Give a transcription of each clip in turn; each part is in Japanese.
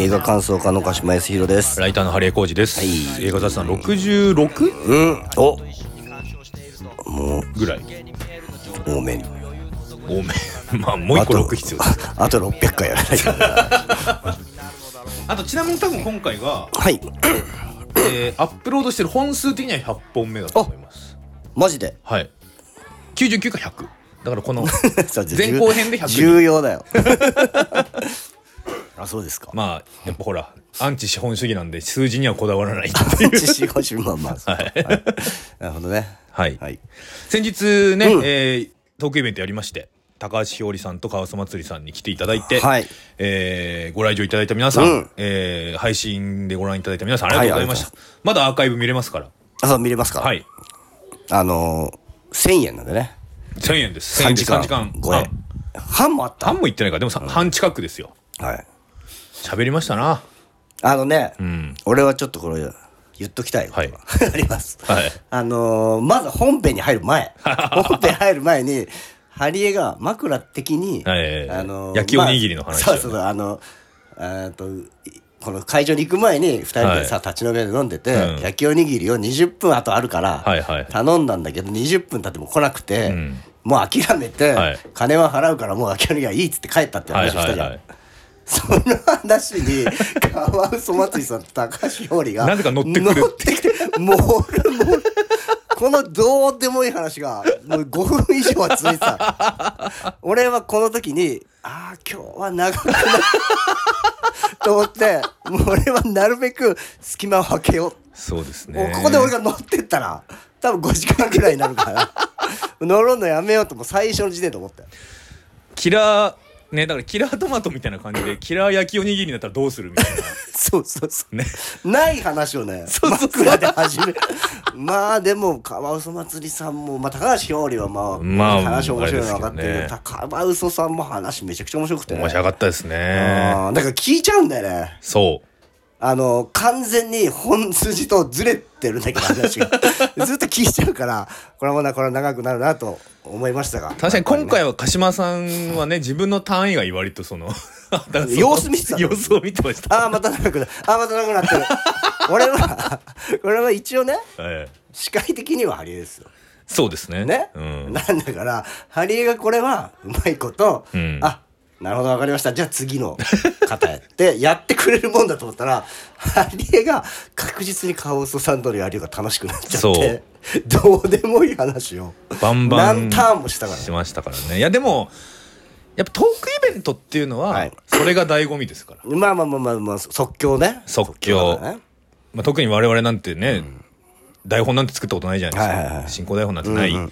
映画感想家の鹿島康弘です。ライターのハリエコージです、はい。映画雑談 66? うん。お。もぐらい。う多めに。多め。まあもう一個6必要あと600回やらないと。あとちなみに多分今回が、はい。えー、アップロードしてる本数的には100本目だと思います。マジで？はい。99か100だからこの 前後編で100重要だよあそうですか。まあやっぱほらアンチ資本主義なんで数字にはこだわらないっていう。知識欲しいまんまはい。なるほどね。はい、はい。先日ね、うん。えートークイベントやりまして高橋ひょりさんと川曽祭さんに来ていただいて、はい。えーご来場いただいた皆さん、うん。えー配信でご覧いただいた皆さんありがとうございました、はいまだアーカイブ見れますから。あそう見れますか。はい。あのー、1000円なんでね。1000円です。1000 3円で3時間。時間半もあった。半も言ってないからでもさ、半近くですよ。はい喋りましたな。あのね、ん。俺はちょっとこれ言っときたいことが、あります。はい。あのーまず本編に入る前。本編入る前にハリエが枕的に、はいあのー焼きおにぎりの話まあそうそうあのえーっといこの会場に行く前に2人でさ、はい。立ち飲みで飲んでて、うん。焼きおにぎりを20分後あるから、はいはい。頼んだんだけど20分経っても来なくて、ん。もう諦めて、はい。金は払うからもう焼きおにぎりはいいっつって帰ったって話をしたじゃん。はいはいはいその話にカワウソ祭りさんと高橋ひょうりがなぜか乗ってくる。乗ってきてもう俺もうこのどうでもいい話がもう5分以上は続いてた。俺はこの時にああ今日は長くなると思ってもう俺はなるべく隙間を空けよう。そうですね。ここで俺が乗ってったら多分5時間ぐらいになるから乗るのやめようともう最初の時点で思ったよキラーねだからキラートマトみたいな感じで キラー焼きおにぎりになったらどうするみたいな。そうそうそう。ね。ない話をね そうそうそう。枕で始める。まあでもカワウソ祭りさんも、まあ、高橋ひょうりはまあ、まあ話面白いの分かってるあれですけカワウソさんも話めちゃくちゃ面白くて、ね、面白かったですね。あーだから聞いちゃうんだよね。そうあの完全に本筋とずれてるんだけど話が ずっと聞いちゃうからこれもなこれは長くなるなと思いましたが。確かに今回はは鹿島さんはね自分の単位が割とその 様子見てたの。様子を見てました。ああまた長くなる。ああまた長くなってる。俺はこれは一応ねはい視界的にはハリエですよ。そうですね。ね、うん、なんだからハリエがこれはうまいこと、うん。あなるほど分かりました。じゃあ次の方へって やってくれるもんだと思ったらハリエが確実にカオスサンドルやるが楽しくなっちゃってどうでもいい話をバンバン何ターンもしたからしましたからね。いやでもやっぱトークイベントっていうのは、はい。それが醍醐味ですから、まあまあまあまあ、まあ、即興ね。即興。だね。まあ、特に我々なんてね、台本なんて作ったことないじゃないですか、はいはいはい。進行台本なんてない、うんうんうん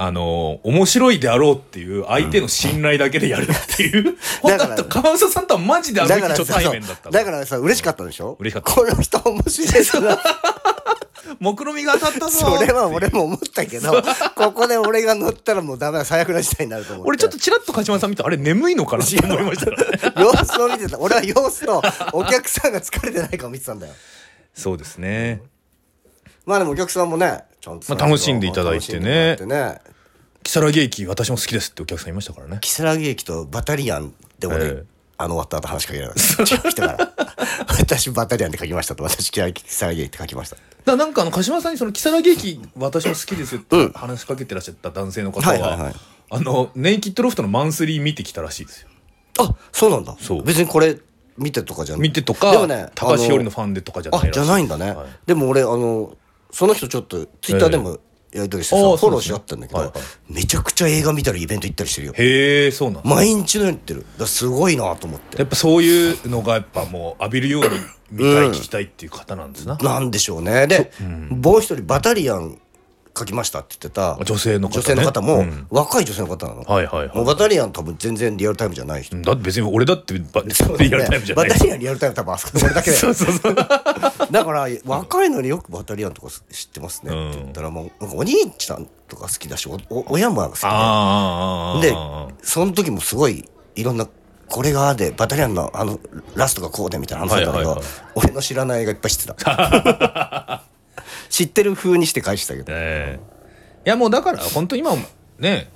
あのー面白いであろうっていう相手の信頼だけでやるっていう、本当だカワウソさんとはマジであのだから時初対面だっただからさ嬉しかったでしょ？嬉しかった。この人面白い 目論みが当たったぞ。それは俺も思ったけどここで俺が乗ったらもうダメだ最悪な事態になると思って。俺ちょっとチラッと鹿島さん見てあれ眠いのかなって思いました。様子を見てた。俺は様子とお客さんが疲れてないかを見てたんだよ。そうですね。まあでもお客さんもねちゃんとまあ楽しんでいただいてね。てね。如月駅私も好きですってお客さんいましたからね。木更木駅とバタリアンで俺、ええ。あの終わった後話しかけなかった人から。私バタリアンって書きました。と私木更木駅って書きました。だなんかあの鹿島さんにその如月駅私も好きですよって話しかけてらっしゃった男性の方は,、はいはいはい。あのネイキッドロフトのマンスリー見てきたらしいですよ。あそうなんだ。そう。別にこれ見てとかじゃん見てとかでもね高橋ひよりのあファンでとかじゃないじゃないんだね、はい。でも俺あのその人ちょっとツイッターでもやり取りしてさ、ああフォローし合ったんだけど、そうですねはい。めちゃくちゃ映画見たりイベント行ったりしてるよ。へえそうなんだ。毎日のように言ってる。だすごいなと思って。やっぱそういうのがやっぱもう浴びるように見たい聞きたいっていう方なんですな、なんでしょうね。で、もう一人バタリアン書きましたって言ってた女性の方ね。女性の方も、うん。若い女性の方なの、はいはいはい。もうバタリアン多分全然リアルタイムじゃない人、だって別に俺だってバリアルタイムじゃない。バタリアンリアルタイム多分あそこで俺だけだよ そうそうそう。だから若いのによくバタリアンとか知ってますねって言ったらもうなんかお兄ちゃんとか好きだしおお親も好きででその時もすごいいろんなこれがでバタリアンのあのラストがこうでみたいな話だったけど、俺の知らない映画いっぱい知ってた 知ってる風にして返したけどええ。いやもうだから本当今もね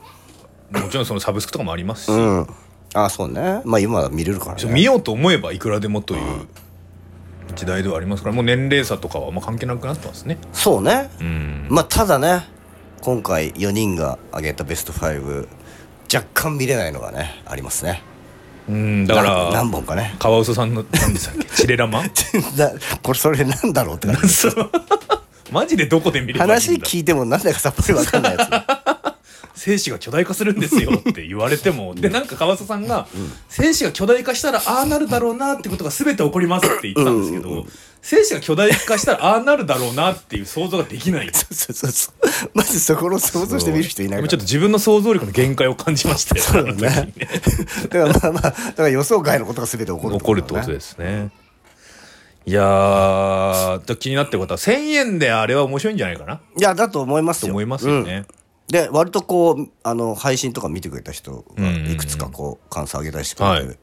もちろんそのサブスクとかもありますし、うん。あそうね。まあ今は見れるからね。見ようと思えばいくらでもという時代ではありますからもう年齢差とかはあ関係なくなってますね。そうね。うん。まあただね今回4人が挙げたベスト5若干見れないのがねありますね。うんだかなら何本かね。カワウソさんの何でしたっけ？チレラマ？なこれそれなんだろうって感じそうマジでどこで見ればいいんだ？話聞いてもなんだかさっぱりわかんないや 精子が巨大化するんですよって言われても。でなんか川瀬さんが、精子が巨大化したらああなるだろうなってことが全て起こりますって言ったんですけど、精子が巨大化したらああなるだろうなっていう想像ができない。つそうそうそう。まずそこの想像して見る人いないからちょっと自分の想像力の限界を感じましたよそうだに。ねだからまあまあだから予想外のことが全て起こる起こるってことでですねいやー気になってることは1000円であれは面白いんじゃないかな？いやだと思いますよ。と思いますよね、で割とこうあの配信とか見てくれた人がうんうんうんいくつかこう感想上げたりしてくれて、はい。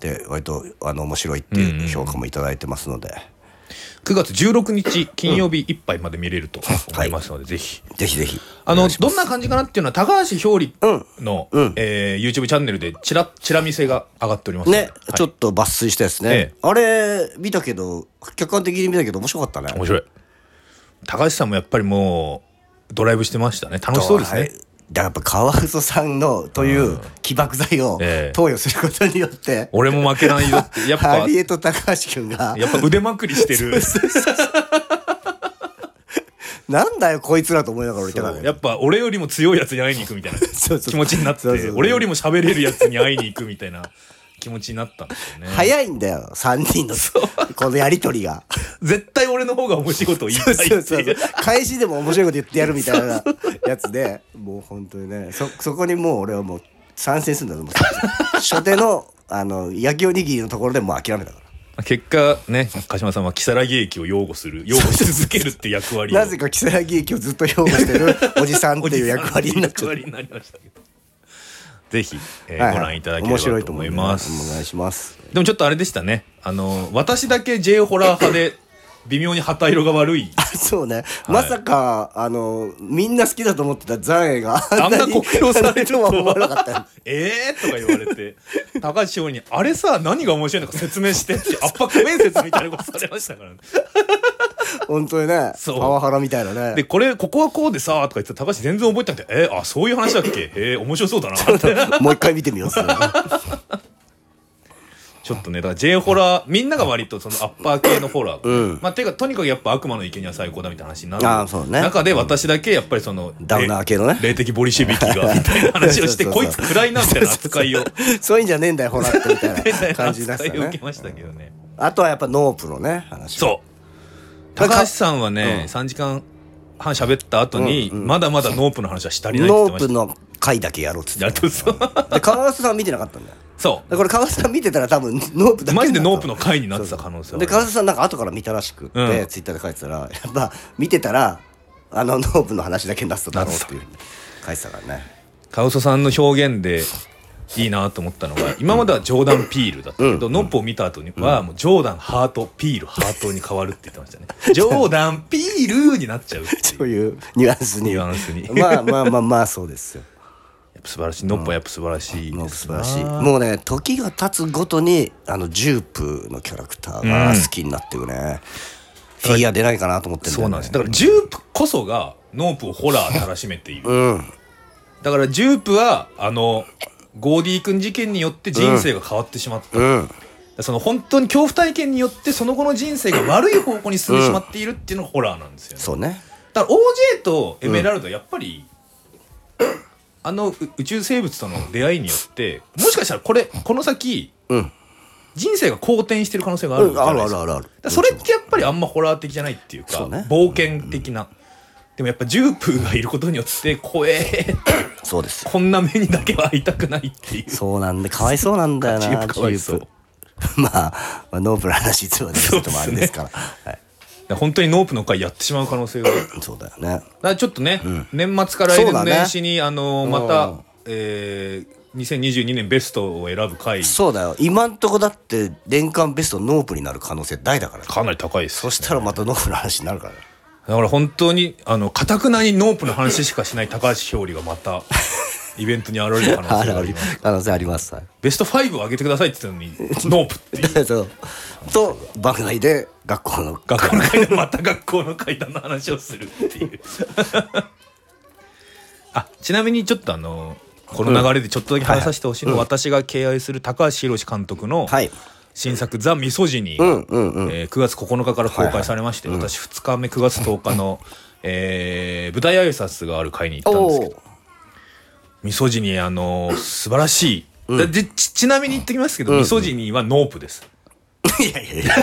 で割とあの面白いっていう評価もいただいてますので、9月16日金曜日いっぱいまで見れると思いますので、ぜひ。ぜひぜひ。あのどんな感じかなっていうのは高橋ひょうりの、うん。えー YouTube チャンネルでチラチラ見せが上がっておりますね、ちょっと抜粋したやつね、ええ。あれ見たけど客観的に見たけど面白かったね。面白い。高橋さんもやっぱりもうドライブしてましたね。楽しそうですね。はいだからやっぱカワウソさんのという起爆剤をええ。投与することによって、俺も負けないよってやっぱ。ハリエと高橋君が。やっぱ腕まくりしてる。なんだよこいつらと思いながら俺たやっぱ俺よりも強いやつに会いに行くみたいな気持ちになって俺よりも喋れるやつに会いに行くみたいな気持ちになったんですよね。早いんだよ3人のこのやりとりが。絶対俺の方が面白いことを言いたいってそう。そうそういう。開始でも面白いこと言ってやるみたいなやつでもう本当にね。そそこにもう俺はもう参戦するんだと思って初手の あの焼きおにぎりのところでもう諦めたから。結果ね鹿島さんは如月駅を擁護する擁護し続けるって役割を。なぜか如月駅をずっと擁護してるおじさんっていう役割になっちゃったけどぜひ、えーた、はいはい。ご覧いただければと思います。お願いします。でもちょっとあれでしたね。あの私だけ J ホラー派で微妙に旗色が悪い。あ そうね、まさかあのみんな好きだと思ってたザエがあんな酷評されるとは思わなかったよ えー？とか言われて。高橋翔に「あれさ何が面白いのか説明して」って圧迫面接みたいなことされましたからね 本当にねそう。パワハラみたいなね。でこれここはこうでさとか言って高橋全然覚えてなくて「えー、あそういう話だっけ？えー、面白そうだな」ってもう一回見てみよう ちょっとねだから J ホラーみんなが割とそのアッパー系のホラー、うん。まあていうかとにかくやっぱ悪魔のいけにえは最高だみたいな話になる。あーそうね。中で私だけやっぱりそのダウナー系のね。霊的ボリシェヴィキが みたいな話をしてそうそうそうこいつ暗いなみたいな扱いを。そういうんじゃねえんだよほらってみたいない感じになってたいを受けましたけどね。あとはやっぱノープのね話。そう高橋さんはね、3時間半喋った後に、まだまだノープの話はしたりないって言ってました。ノープの回だけやろうっつって。やるとそう。で川瀬さんは見てなかったんだよ。そでこれ川瀬さん見てたら多分ノープだけうマジでノープのの回になってた可能性はある。で川瀬さんなんか後から見たらしくって、うん。ツイッターで書いてたらやっぱ見てたらあのノープの話だけになってただろうっていう書いてたからね。川瀬さんの表現でいいなと思ったのが今まではジョーダン・ピールだったけど、ノープを見た後にはもうジョーダン・ハート・ピール・ハートに変わるって言ってましたね。ジョーダン・ピールになっちゃうそういうニュアンスに。ニュアンスに。まあまあまあまあそうですよ。やっぱ素晴らしい。ノープはやっぱ素晴らしいもうです素晴らしい。もうね時が経つごとにあのジュープのキャラクターが好きになっていくね、フィギュア出ないかなと思ってんだよね。そうなんです。だからジュープこそがノープをホラーたらしめている。うん。だからジュープはあのゴーディー君事件によって人生が変わってしまった、うん。その本当に恐怖体験によってその後の人生が悪い方向に進んでしまっているっていうのがホラーなんですよね、そうね。だから OJ とエメラルドはやっぱり、あのう宇宙生物との出会いによってもしかしたらこれこの先うん。人生が好転してる可能性があるじゃないですか。るあるあるある。それってやっぱりあんまホラー的じゃないっていうかね。冒険的な、でもやっぱジュープがいることによって怖えそうです。よこんな目にだけは会いたくないっていう。そうなんでかわいそうなんだよなジュープ。かわいそう。まあ、まあ、ノープの話いつまでするともあれですから。はい、本当にノープの回やってしまう可能性が。そうだよね。らちょっとね、年末から来年年始に、あのまうんた、えー、2022年ベストを選ぶ回。そうだよ。今んとこだって年間ベストノープになる可能性大だから。ねかなり高いですそしたらまたノープの話になるから。ねだから本当にあのかたくなにノープの話しかしない高橋ひょうりがまた イベントに現れる可能性があります。可能性あります。はいベスト5を上げてくださいって言ったのにノープっていう。そうと番外で学校の学校の階段また学校の階段の話をするっていう。あちなみにちょっとあのこの流れでちょっとだけ話させてほしいのは、私が敬愛する高橋宏監督のはい新作「ザ・ミソジニーが」うんうんうん。えー9月9日から公開されまして、私2日目9月10日の、えー舞台挨拶がある会に行ったんですけどおミソジニーあのー素晴らしい、でちちなみに言ってきますけど、ミソジニーはノープです。いやいやいや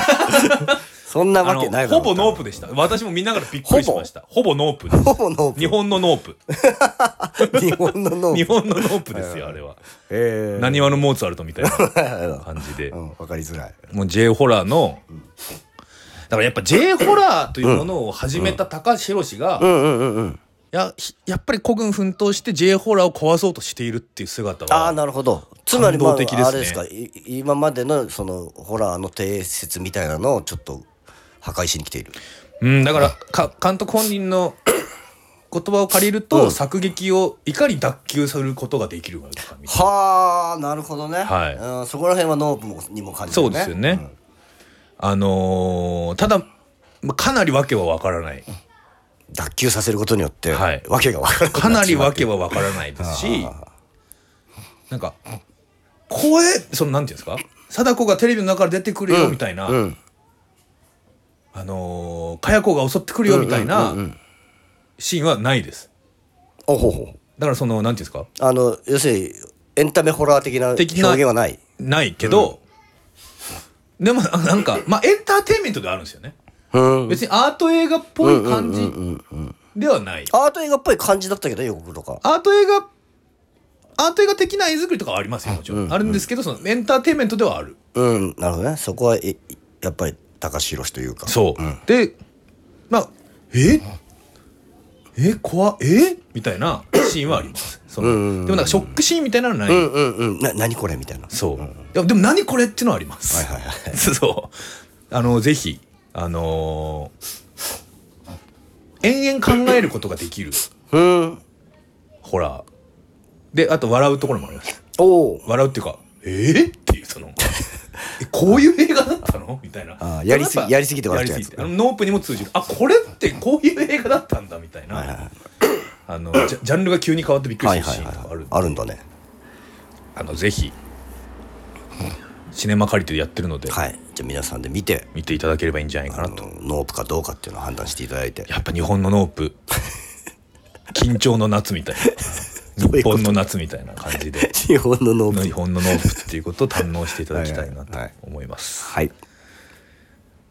そんなわけないだろほぼノープでした。私も見ながらびっくりしました。ほぼノープです。ほぼノープ。日本のノープ。日本のノ日ープ。本のノープですよあれは。ええなにわのモーツァルトみたいな感じで。うんわかりづらい。もう J ホラーのだからやっぱ J ホラーというものを始めた高橋洋が、うん。うんうんうんやひやっぱり孤軍奮闘して J ホラーを壊そうとしているっていう姿ああはなるほど。つまりまああれですか。い今までのそのホラーの定説みたいなのをちょっと破壊しに来ている。うんだからか監督本人の 言葉を借りると、作劇をいかに脱臼することができるかはあなるほどね、はい。うん、そこら辺はノープもにも感じるそうですよね、あのーただまあかなりわけはわからない。脱臼させることによって、はい。わけが分からなくかなりわなってしまってけはわからないですしなんか声そのなんていうんですか？貞子がテレビの中で出てくるよみたいな、うんあのー、かや子が襲ってくるよみたいなシーンはないです。おほほだからそのなんていうんですか？あの要するにエンタメホラー的な表現はない。ないけど、でもなんかまあエンターテインメントではあるんですよね。うん。別にアート映画っぽい感じではない。アート映画っぽい感じだったけど予告とか。アート映画アート映画的な絵作りとかはありますよもちろん、あるんですけどそのエンターテインメントではある。うんなるほどね。そこはえやっぱり高橋宏というか。そう、でまあえ？え怖っえ？みたいなシーンはあります。そのでもなんかショックシーンみたいなのはない、うんうんうん。な何これみたいな。そう、でもでも何これっていうのはあります、はいはいはい そう。あのぜひあのー延々考えることができる。うん。ホラー。であと笑うところもあります。おお笑うっていうかえ？ー、っていうそのえこういう映画だったの？みたいな。あーやりすぎやりすぎて笑っちゃうやつ。やノープにも通じる。あこれってこういう映画だったんだみたいな、はいはいはい。あのジャンルが急に変わってびっくりはいするはいはいシーンとかあるあるんだね。あのぜひシネマカリテやってるので、はい。じゃあ皆さんで見て見ていただければいいんじゃないかあなと。のノープかどうかっていうのを判断していただいて。やっぱ日本のノープ。緊張の夏みたいな日本の夏みたいな感じで。日本のノー日プ本のノープっていうことを堪能していただきたいなとはいはい。はい思います。はい。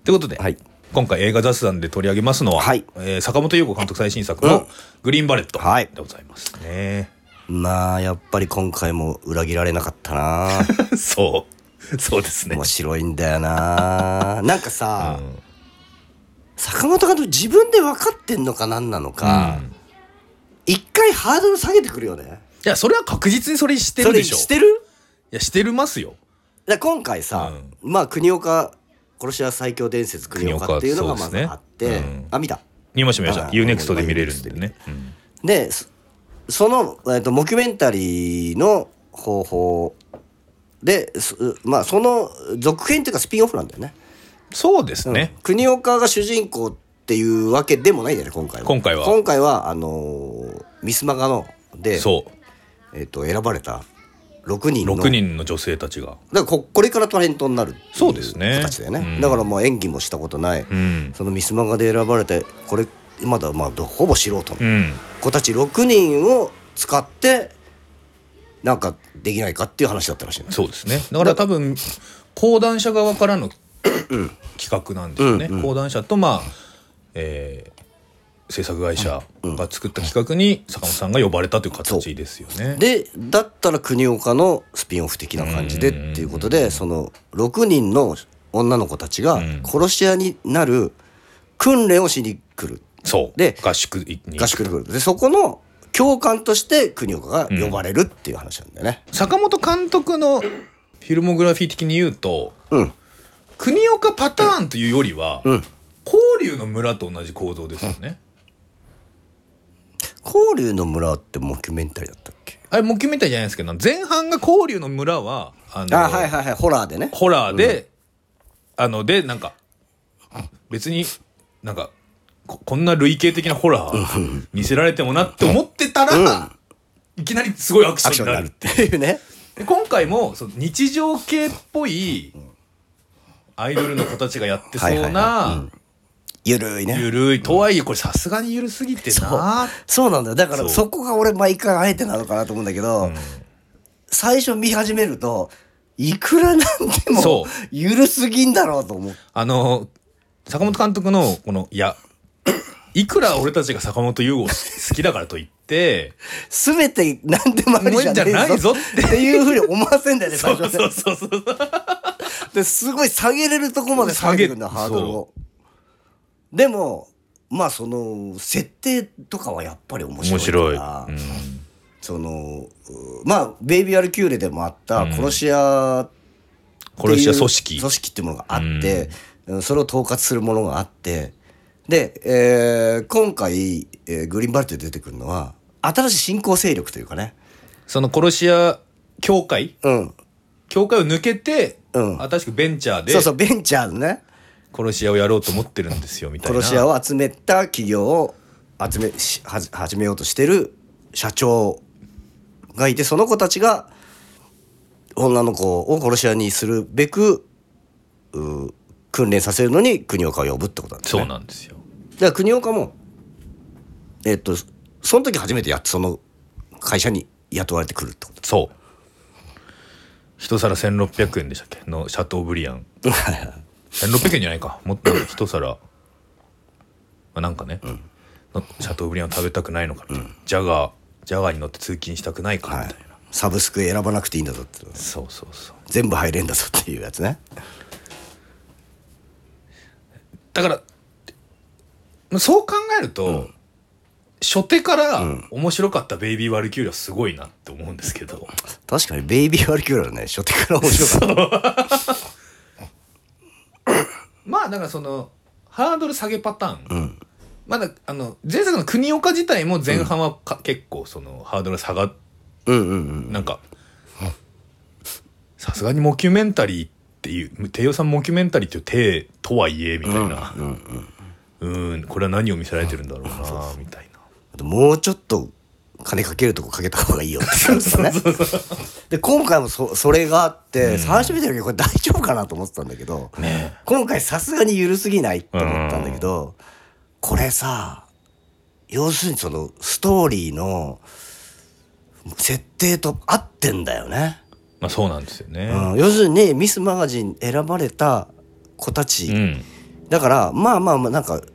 ということで、はい。今回映画雑談で取り上げますのは、はい。えー坂本優子監督最新作のうん「グリーンバレット」はい。でございますね。まあやっぱり今回も裏切られなかったな。そう。そうですね。面。白いんだよな。なんかさ、うん。坂本監督自分で分かってんのか何なのか、うん一回ハードル下げてくるよね。いやそれは確実にそれしてるでしょ。してる？いやしてるますよ。今回さ、まあ国岡殺し屋最強伝説国岡っていうのがまずあって、ねうん。あ見た。見ました見ました。あ UNEXT で見れるんでね、うん。でそその、えっとモキュメンタリーの方法でそまあその続編っていうかスピンオフなんだよね。そうですね、国岡が主人公っていうわけでもないんだよね今回は。今回は。今回はあのーミスマガのでそう。えっと選ばれた6人の。6人の女性たちが。だからここれからタレントになるっていそうですね。形だよね、うん。だからもう演技もしたことない、うん。そのミスマガで選ばれてこれまだまあどほぼ素人のうん。子たち6人を使ってなんかできないかっていう話だったらしいね。そうですね。だから多分講談社側からの企画なんですよね、講談社とまあ、えー制作会社が作った企画に坂本さんが呼ばれたという形ですよね。でだったら国岡のスピンオフ的な感じでっていうことでその6人の女の子たちが殺し屋になる訓練をしに来る。そう。で合宿に。合宿に来る。でそこの教官として国岡が呼ばれるっていう話なんだよね。坂本監督のフィルモグラフィー的に言うとうん。国岡パターンというよりは、うん交流の村と同じ構造ですよね。交流の村ってモキュメンタリーだったっけ？あれモキュメンタリーじゃないですけど前半が交流の村はあのあはいはいはいホラーでね。ホラーで、あのでなんか別になんかここんな類型的なホラー見せられてもなって思ってたら、いきなりすごいアクションになるっていう。ね。で今回もその日常系っぽいアイドルの子たちがやってそうなゆるいね。ゆるい。とはいえこれさすがにゆるすぎてなそう。なんだよ。だからそう。そこが俺毎回あえてなのかなと思うんだけど、最初見始めるといくらなんでそもゆるすぎんだろうと思う。あの坂本監督のこのいやいくら俺たちが坂本優吾好きだからといって全て何でもありじゃじゃないぞって。いうふうに思わせんだよねそう最初ね。そうそうそうですごい下げれるとこまで下げてくんだハードルをでもまあその設定とかはやっぱり面白い面白い、からうん。そのうまあベイビー・アル・キューレでもあった殺し屋っていう殺し屋組織。組織っていうものがあって、うん。それを統括するものがあってで、えー今回、えーグリーンバレットで出てくるのは新しい新興勢力というかね。その殺し屋協会？うん。協会を抜けて、うん。新しくベンチャーで。そうそうベンチャーのね殺し屋をやろうと思ってるんですよみたいな。殺し屋を集めた企業を集めしはじ始めようとしてる社長がいてその子たちが女の子を殺し屋にするべくう訓練させるのに国岡を呼ぶってことなんですね。そうなんですよだから国岡もえっとその時初めてやってその会社に雇われてくるってことそう。一皿1600円でしたっけ？のシャトーブリアン 1600円じゃないか。もっと一皿、まあ、なんかね、のシャトーブリアンを食べたくないのかみたいな、ジャガージャガーに乗って通勤したくないかみたい。な、サブスク選ばなくていいんだぞってそうそうそう。全部入れんだぞっていうやつね。だからそう考えると、初手から面白かったベイビー・ワルキューレはすごいなって思うんですけど、確かにベイビー・ワルキューラね初手から面白かったまあだからそのハードル下げパターン、まだあの前作の国岡自体も前半はか、結構そのハードル下がっうんうんうん。なんかさすがにモキュメンタリーっていう低予算モキュメンタリーっていう体とはいえみたいな。うんこれは何を見せられてるんだろうなみたいな。あともうちょっと金かけるとこかけた方がいいよ。ってで今回もそそれがあって、最初見た時これ大丈夫かなと思ってたんだけど、ね今回さすがに緩すぎないって思ったんだけど、これさ要するにそのストーリーの設定と合ってんだよね、まあそうなんですよね。うん、要するにミスマガジン選ばれた子たち、うん。だからまあまあまあなんか、す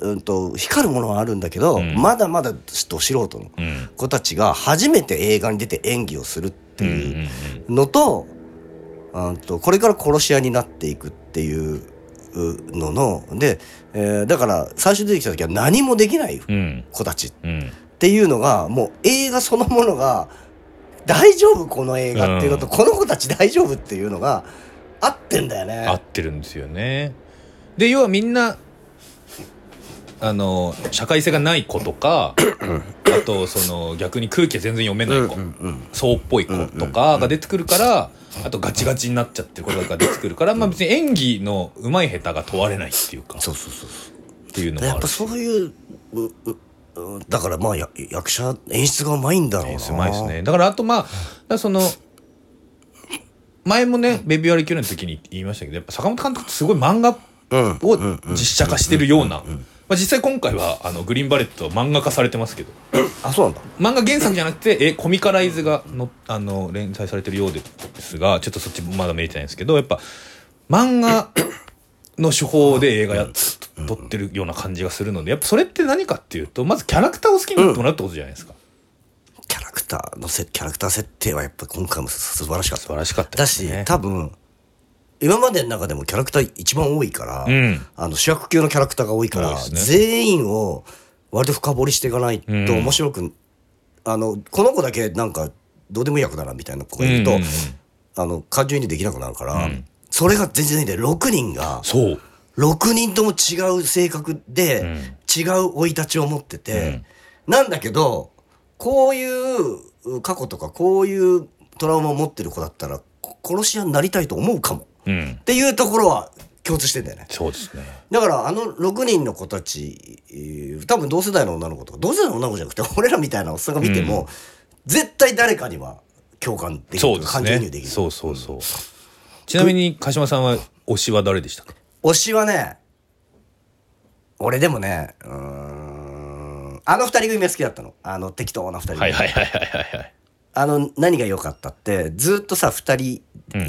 うん、と光るものはあるんだけど、ん。まだまだど素人のうん。子たちが初めて映画に出て演技をするっていうんのと,、うん、とこれから殺し屋になっていくっていううのので、えーだから最初出てきた時は何もできないうん。子たちっうん。ていうのがもう映画そのものが大丈夫この映画っていうのと、うん。この子たち大丈夫っていうのが合ってんだよね。合ってるんですよね。で要はみんなあの社会性がない子とか あとその逆に空気が全然読めない子、そうっぽい子とかが出てくるから、あとガチガチになっちゃってる子とかが出てくるから、まあ別に演技の上手い下手が問われないっていうか、そうそうそうそうっていうのもやっぱ。そういううううだからまあや役者演出がうまいんだろうな。うまいですね。だからあとまあ、その、前もね、ベビーアリキューレの時に言いましたけど、やっぱ坂本監督ってすごい漫画うん。を実写化してるような、まあ実際今回はあのグリーンバレットは漫画化されてますけど、あそうなんだ。漫画原作じゃなくてえコミカライズがのあの連載されてるようですがちょっとそっちまだ見れてないんですけどやっぱ漫画の手法で映画やっ撮ってるような感じがするのでやっぱそれって何かっていうとまずキャラクターを好きになってもらうってことじゃないですか、キャラクターのせキャラクター設定はやっぱ今回もす素晴らしかった。素晴らしかっただし多分今までの中でもキャラクター一番多いから、うん。あの主役級のキャラクターが多いから、ね。全員を割と深掘りしていかないとうん。面白く、あのこの子だけなんかどうでもいい役だなみたいな子がいると、うんうんうん。あの感情移入できなくなるから、うん。それが全然ないんで6人がそう。6人とも違う性格で、うん。違う生い立ちを持ってて、なんだけどこういうう過去とかこういうトラウマを持ってる子だったらこ殺し屋になりたいと思うかも。うんっていうところは共通してんだよね。そうですね。だからあの6人の子たちえー多分同世代の女の子とか同世代の女の子じゃなくて俺らみたいなおっさんが見ても、絶対誰かには共感できるそうです感情移入ねできる。そうそうそう。ちなみに鹿島さんは推しは誰でしたか？推しはね俺でもねうーんあの二人組が好きだったの。あの適当な二人組、はいはいはいはいはいはいあの何が良かったってずっとさ二人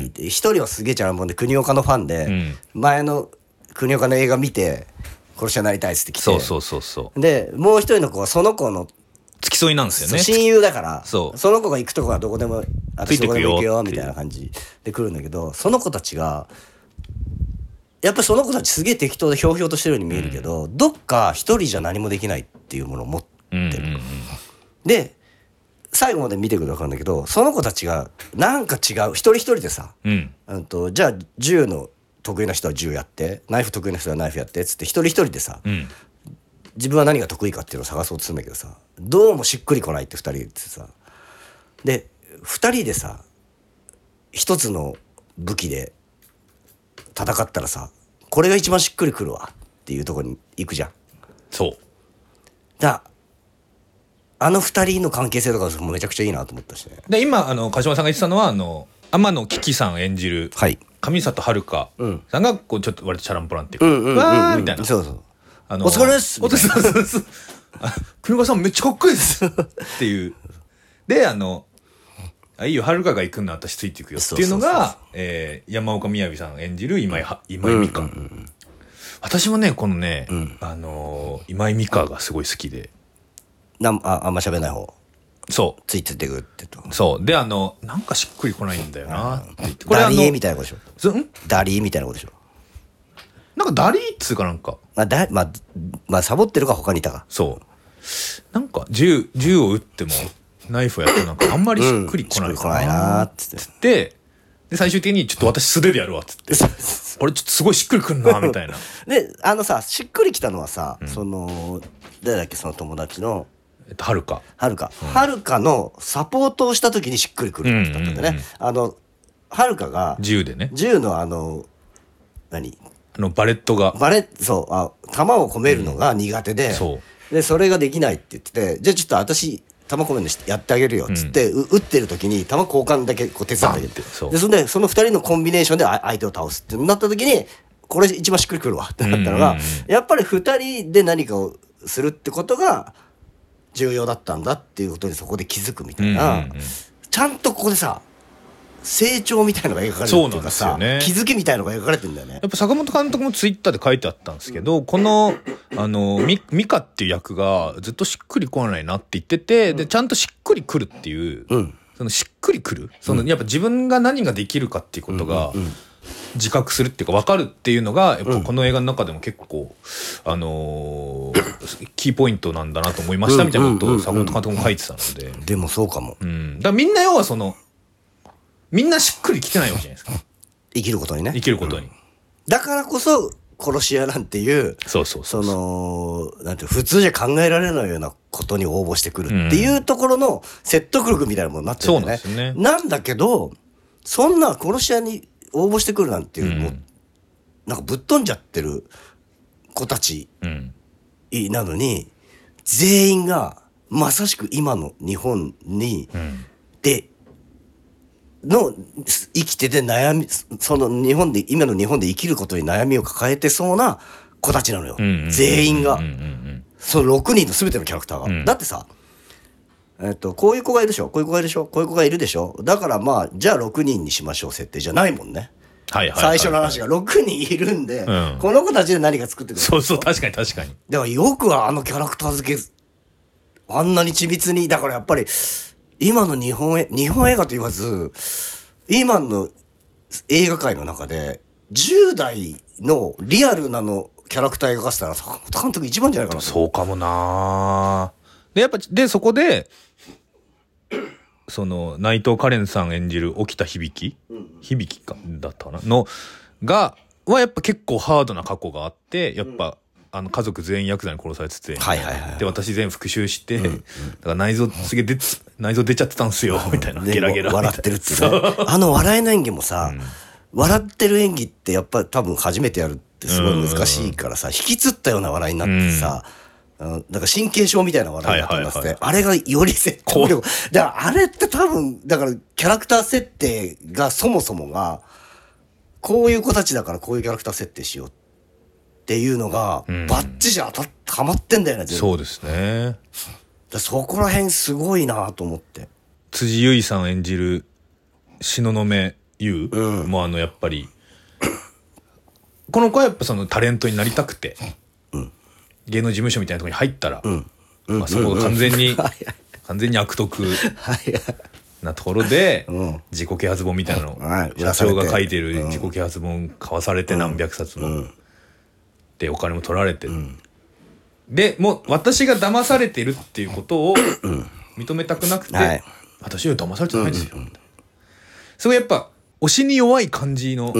いて一、人はすげえチャランポンで国岡のファンで、うん。前の国岡の映画見て殺し屋になりたいっつって来て。そうそうそうそう。でもう一人の子はその子の付き添いなんですよね。親友だからそう。の子が行くとこはどこでも私どこでも行くよみたいな感じで来るんだけどその子たちがやっぱりその子たちすげえ適当でひょうひょうとしてるように見えるけど、どっか一人じゃ何もできないっていうものを持ってうんうんうん。で最後まで見てく分かるんだけどその子たちがなんか違う一人一人でさ、うん。うん、とじゃあ銃の得意な人は銃やってナイフ得意な人はナイフやってっつって一人一人でさ、うん。自分は何が得意かっていうのを探そうとするんだけどさどうもしっくりこないって2人言ってさで2人でさ一つの武器で戦ったらさこれが一番しっくりくるわっていうところに行くじゃん。そう。だあの2人の関係性とかもめちゃくちゃいいなと思ったしね。で今あの鹿島さんが言ってたのはあの天野キキさん演じるはい。上里遥うん。さんがこうちょっと割とチャランポランっていうか、うんうんうんうん。わーみたいな。そうそう。あのお疲れですお疲れ様です。あ国岡さんめっちゃかっこいいです。っていう。であのあいいよ遥が行くんだ私ついていくよっていうのがえー山岡みやびさん演じる今井は今井美香、私もねこのね、あのー今井美香がすごい好きでなんああんま喋んない方。そついてってくってとうそう。であのなんかしっくりこないんだよな。って言って。ここれダリエれあのみたいなことでしょ。そん？ダリーみたいなことでしょ。なんかダリーっつうかなんか。まあだまあ、まあ、サボってるか他にいたか。そう。なんか銃銃を撃ってもナイフをやってもなんかあんまりしっくりこないしっくりこないなーっつって。でで最終的にちょっと私素手でやるわっつって。これちょっとすごいしっくりくんなみたいな。であのさしっくりきたのはさ、その誰だっけその友達のえっとはるか。はるかはるかのサポートをした時にしっくりくるって言ったんだよね、あのはるかが銃でね。銃のあの何？あのバレットが。バレそうあ弾を込めるのが苦手で、そでそれができないって言っててじゃあちょっと私弾込めるのしやってあげるよっつって、う撃ってる時に弾交換だけこう手伝ってあげて。そう。でそんでその2人のコンビネーションであ相手を倒すってなった時にこれ一番しっくりくるわってなったのが、うんうんやっぱり2人で何かをするってことが重要だったんだっていうことにそこで気づくみたいな、うんうんうん。ちゃんとここでさ成長みたいのが描かれてるっていうかさ、そうなんですよね。気づきみたいのが描かれてるんだよね。や。っぱ坂本監督もツイッターで書いてあったんですけど、この、あの、ミミカっていう役がずっとしっくりこないなって言ってて、で、ちゃんとしっくりくるっていう、うん。そのしっくりくる、そのやっぱ自分が何ができるかっていうことが、自覚するっていうか分かるっていうのが、やっぱこの映画の中でも結構、あのーキーポイントなんだなと思いましたみたいなことを坂本監督も書いてたので、でもそうかもうん。だからみんな要はその、みんなしっくりきてないわけじゃないですか。生きることにね生きることに。だからこそ殺し屋なんていうそうそうそう。そのなんていう普通じゃ考えられないようなことに応募してくるっていうところの説得力みたいなものになってるんね。そうなんですよねなんだけどそんな殺し屋に応募してくるなんていう、うんもうなんかぶっ飛んじゃってる子たちうん。なのに全員がまさしく今の日本に、うん。での生きてて悩みその日本で今の日本で生きることに悩みを抱えてそうな子たちなのよ、うんうん全員が、うんうんうん。その6人の全てのキャラクターが、うん。だってさえっと、こういう子がいるでしょ？こういう子がいるでしょ？こういう子がいるでしょ？だからまあじゃあ6人にしましょう設定じゃないもんね最初の話が6人いるんで、うん。この子たちで何か作ってくるそうそう、確かに確かに。だからよくあのキャラクター付けあんなに緻密にだからやっぱり今の日本へ日本映画と言わず今の映画界の中で10代のリアルなのキャラクター描かせたら坂本監督一番じゃないかなとそうかもな。で、やっぱ、で、そこで、その、内藤カレンさん演じる沖田響。響か、だったかな？の、が、はやっぱ結構ハードな過去があって、やっぱ、あの家族全員ヤクザに殺されてて、はいはいはいで私全員復讐して、だから内臓すげえ出つ内臓出ちゃってたんすよみたいなでゲラゲラ。笑ってるっていうね。あの笑いの演技もさ、笑ってる演技ってやっぱり多分初めてやるってすごい難しいからさ、引きつったような笑いになってさ、うん、だから神経症みたいな笑いになってますね、はいあれがより説得力。だからあれって多分だからキャラクター設定がそもそもがこういう子たちだからこういうキャラクター設定しようっていうのがバッチリ当たっはまってんだよねそうですね。そこら辺すごいなと思って。辻優衣さん演じる東雲優もあのやっぱり、この子はやっぱそのタレントになりたくて、芸能事務所みたいなところに入ったら、まあ、そこが完全に、完全に悪徳はいなところで、ん。自己啓発本みたいなの、はい。社長が書いてる自己啓発本買わされて何百冊も、でお金も取られて、でもう私が騙されてるっていうことを認めたくなくて、はい。私は騙されてないですよ、すごいやっぱ推しに弱い感じの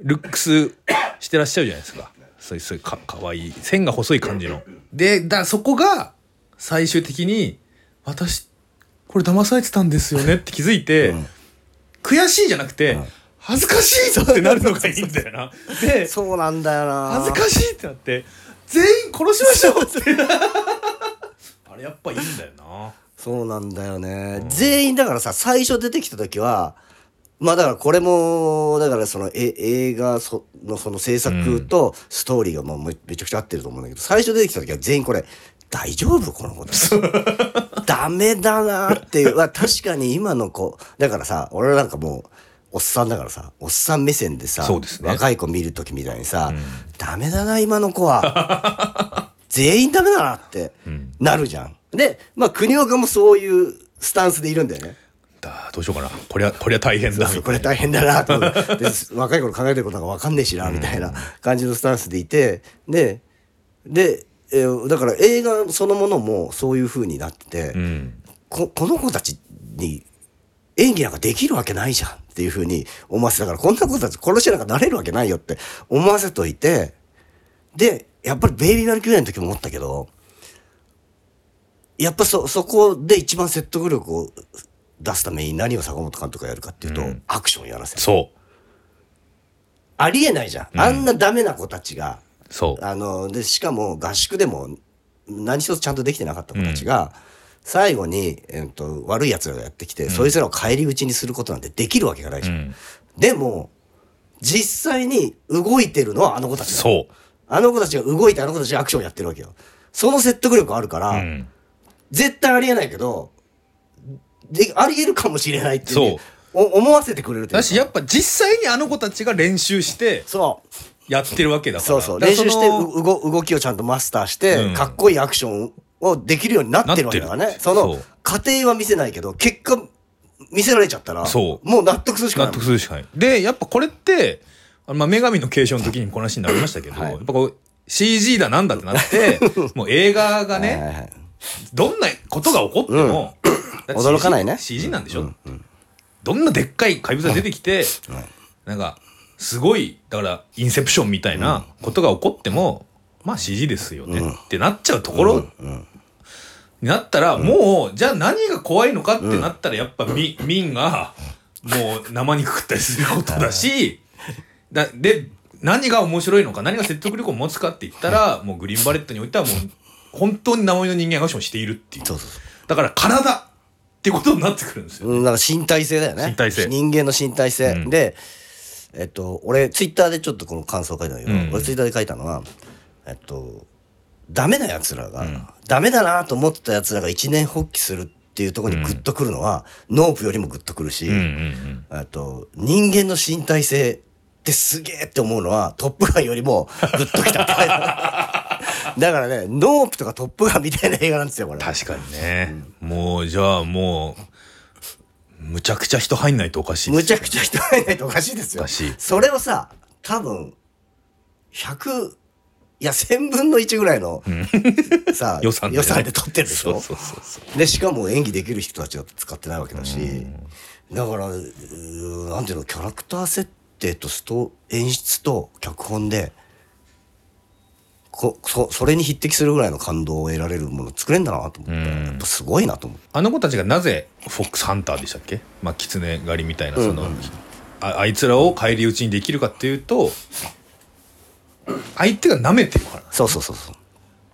ルックスしてらっしゃるじゃないですかそういうそういうかかわいい線が細い感じの。でだからそこが最終的に私これ騙されてたんですよねって気づいて、悔しいじゃなくて、恥ずかしいぞってなるのがいいんだよな。でそうなんだよな。恥ずかしいってなって全員殺しましょう。って。あれやっぱいいんだよな。そうなんだよね、全員だからさ最初出てきた時はまあだからこれもだからそのえ映画そのその制作とストーリーがもうめめちゃくちゃ合ってると思うんだけど最初出てきた時は全員これ大丈夫？この子たち。ダメだなっていう。まあ確かに今の子。だからさ俺なんかもうおっさんだからさおっさん目線でさね。若い子見る時みたいにさ、ダメだな今の子は。全員ダメだなってなるじゃん。で、まあ、国岡もそういうスタンスでいるんだよね。だどうしようかな。これはこれは大変だ。これ大変だな。と思ってで若い頃考えてることが分かんねえしなみたいな感じのスタンスでいてでで、えーだから映画そのものもそういう風になってて、うん。ここの子たちに演技なんかできるわけないじゃんっていう風に思わせたからこんな子たち殺しなんかなれるわけないよって思わせといてでやっぱりベイビー・マルキュリアの時も思ったけどやっぱそそこで一番説得力を出すために何を坂本監督がやるかっていうと、うん。アクションやらせる。そありえないじゃん、あんなダメな子たちがうそう。あのでしかも合宿でも何一つちゃんとできてなかった子たちが、最後に、えっと悪い奴らがやってきて、そいつらを返り討ちにすることなんてできるわけがないじゃん。うん。でも実際に動いてるのはあの子たちだ。そう。あの子たちが動いてあの子たちがアクションやってるわけよ。その説得力あるから、うん。絶対ありえないけどでありえるかもしれないっていうね、そう。お思わせてくれるというか。だしやっぱ実際にあの子たちが練習してそう。やってるわけだから。そうそう。だから練習してのう動動きをちゃんとマスターして、うん。かっこいいアクションをできるようになってるわけだからなってる。ねその過程は見せないけど結果見せられちゃったらそう。もう納得するしかない納得するしかない。でやっぱこれってあのまあ女神の継承の時にこの話になりましたけど、はい。やっぱこう CG だなんだってなって もう映画がね、はいはいはい。どんなことが起こっても、驚かないね。CG なんでしょ、どんなでっかい怪物が出てきて、なんかすごいだからインセプションみたいなことが起こっても、まあ CG ですよね、ってなっちゃうところ、になったら、もうじゃあ何が怖いのかってなったらやっぱみ、民がもう生肉食ったりすることだしだで何が面白いのか何が説得力を持つかって言ったらもうグリーンバレットにおいてはもう本当に生身の人間がアクションしているっていう。そうそうそだから体ってことになってくるんですよ。ううんなんか身体性だよね。身体性。人間の身体性、うん。でえっと俺ツイッターでちょっとこの感想を書いたんだけど、うん。俺ツイッターで書いたのはえっとダメな奴らが、ダメだなと思ってた奴らが一年発起するっていうところにグッとくるのは、ノープよりもグッとくるし、うんうんうん。あと人間の身体性ってすげえって思うのはトップガンよりもグッときたって書いてある だからねノープとかトップガンみたいな映画なんですよこれ。確かにね、もうじゃあもうむちゃくちゃ人入んないとおかしいむちゃくちゃ人入らないとおかしいですよ。おかしい。それをさ多分100いや1000分の1ぐらいの、さ予算でね。で撮ってるでしょ？そうそうそうそう。でしかも演技できる人たちだって使ってないわけだし、だからなんていうのキャラクター設定とスト演出と脚本でこそそれに匹敵するぐらいの感動を得られるもの作れんだなと思って、うん。やっぱすごいなと思ってあの子たちがなぜフォックスハンターでしたっけ？まあ狐狩りみたいなその、ああいつらを返り討ちにできるかっていうと相手が舐めてるから。っそうそうそうそう。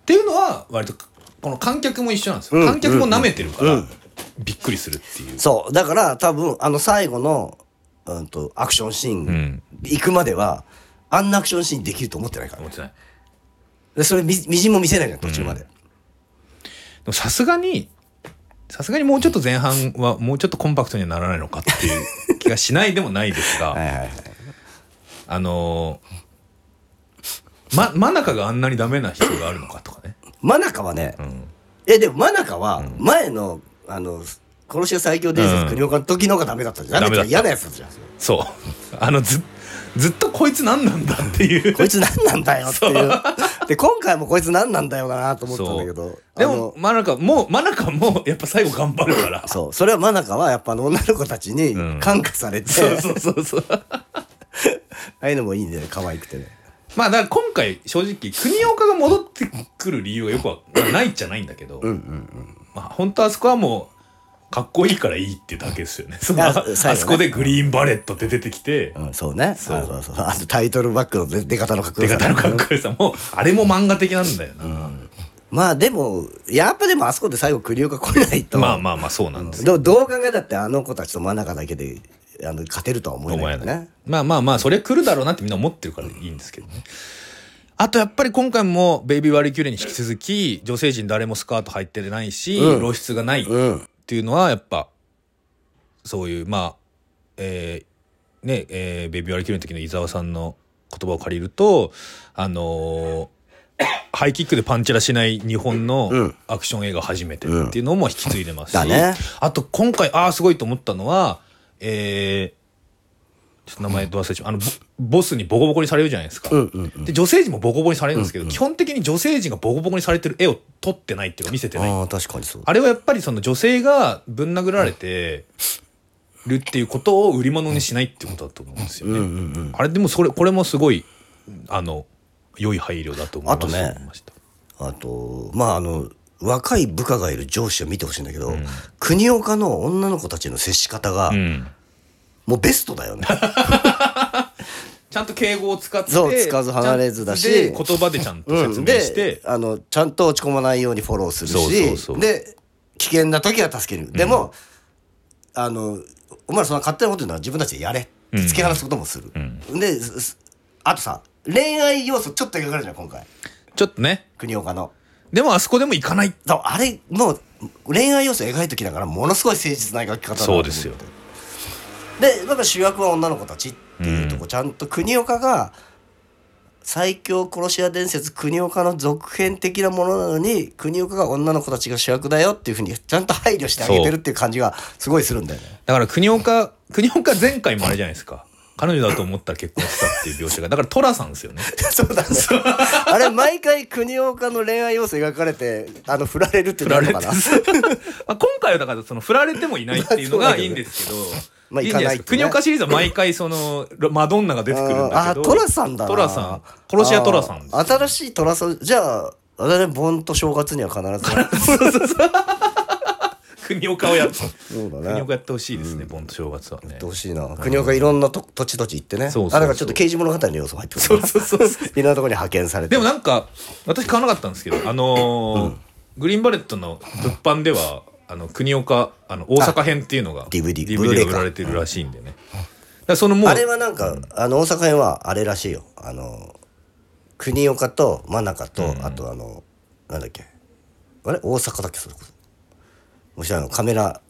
ていうのは割とこの観客も一緒なんですよ、うん。観客も舐めてるから、うん。びっくりするっていう。そう。だから多分あの最後の、うん、とアクションシーンん。行くまでは、あんなアクションシーンできると思ってないから。思ってないでそれみみじんも見せないじゃん途中まで、でもさすがにさすがにもうちょっと前半はもうちょっとコンパクトにはならないのかっていう気がしないでもないですが、はいあのー、ま真中があんなにダメな人があるのかとかね、真中はね、ん。えでも真中は前の、あの殺し屋最強伝説国岡の時の方がダメだったじゃん、ダメだった。嫌なやつじゃん。そう。あのずずっとこいつ何なんだっていう。こいつ何なんだよっていう。で今回もこいつ何なんだよなと思ったんだけどでも真中も真中もやっぱ最後頑張るから。そ うそれは真中はやっぱ女の子たちにん。感化されて、そうそうそうそう。ああいうのもいいね可愛くてね。まあだから今回正直国岡が戻ってくる理由はよくは、まあないっちゃないんだけど、まあ本当あそこはもうかっこいいからいいってだけですよね。そのああそこでグリーンバレットって出てきて、うん、そうね。そう。あそうそうあとタイトルバックの出出方のかっこよさ出方のかっこよさもあれも漫画的なんだよな、まあでもやっぱでもあそこで最後栗岡来ないと。まあまあまあそうなんですどどう考えたってあの子たちと真ん中だけであの勝てるとは思えないない。よねまあまあまあそれ来るだろうなってみんな思ってるからいいんですけどね。あとやっぱり今回もベイビー・ワリキューレに引き続き女性陣誰もスカート入ってないし、うん。露出がないっうんていうのはやっぱそういうまあえーねえーベイビー・ワリキューレの時の伊沢さんの言葉を借りるとあのーハイキックでパンチラしない日本のうん。アクション映画初めてっていうのも引き継いでますし、だね。あと今回ああすごいと思ったのはえーちょっと名前ど忘れちゃう。あのボボスにボコボコにされるじゃないですか、うんうんうん。で女性陣もボコボコにされるんですけど、基本的に女性陣がボコボコにされてる絵を撮ってないっていうか見せてない。ああ確かにそう。あれはやっぱりその女性がぶん殴られてるっていうことを売り物にしないってことだと思うんですよね。うんうんうんあれでもそれこれもすごいあの良い配慮だと思いますあとね。あとまああの若い部下がいる上司を見てほしいんだけど、国岡の女の子たちの接し方が、うんもうベストだよね。ちゃんと敬語を使ってそう使わず離れずだし。で言葉でちゃんと説うん、明して。で、あのちゃんと落ち込まないようにフォローするしで危険な時は助ける、でもあのお前らそんな勝手なこと言うのは自分たちでやれって突き放すこともする、ですすあとさ恋愛要素ちょっと描かれるじゃん今回。ちょっとね。国岡の。でもあそこでも行かない。そうあれもう恋愛要素描いときながらものすごい誠実な描き方そうですよでやっぱ主役は女の子たちっていうとこ、ちゃんと国岡が最強殺し屋伝説国岡の続編的なものなのに国岡が女の子たちが主役だよっていうふうにちゃんと配慮してあげてるっていう感じがすごいするんだよね。だから国岡国岡前回もあれじゃないですか。彼女だと思ったら結婚したっていう描写が。だから寅さんですよね。そうだね。あれ毎回国岡の恋愛要素描かれてあの振られるって振られてな？るのかな。まあ今回はだからその振られてもいないっていうのがいいんですけどまあいいか。ないね。国岡シリーズは毎回そのマドンナが出てくるんだあけどトラさんだな。寅さん。殺し屋寅さん新しいトラさん。じゃああれね盆と正月には必ず。国岡をやって。そうだね。国岡やってほしいですね盆と正月はね。やってほしいな。国岡いろんなと土地土地行ってね。そうそうそう。あだからちょっと刑事物語の要素入ってくるそうそうそうそいろんなところに派遣されて。でもなんか私買わなかったんですけどあのーグリーンバレットの物販ではあの国岡あの大阪編っていうのが DVD DVD が売られてるらしいんでね。だからそのもうあれはなんか、あの大阪編はあれらしいよ。あの国岡と真中と、あとあのなんだっけ。あれ？大阪だっけ？それこそ。もしあのカメラ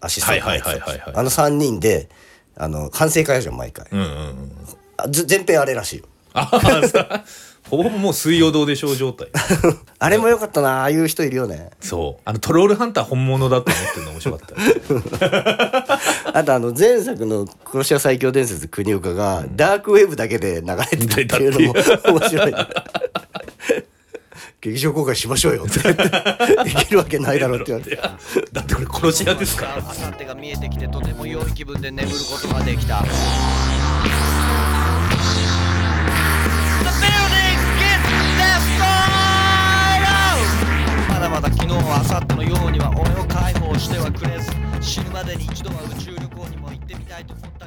アシスタントはいはいはいはいはい。あの3人であの反省会じゃん毎回、うんうんうん。あず全編あれらしいよ。ああさほぼほぼもう水曜どうでしょう状態。あれもよかったな。ああいう人いるよね。そう。あのトロールハンター本物だと思ってるの面白かった。あとあの前作の「殺し屋最強伝説国岡」がダークウェブだけで流れてたっていうのも面白い。劇場公開しましょうよって。言ってできるわけないだろうって言われて。だってこれ殺し屋ですから。あさってが見えてきてとても良い気分で眠ることができただまだ昨日明後日のようには俺を解放してはくれず死ぬまでに一度は宇宙旅行にも行ってみたいと思う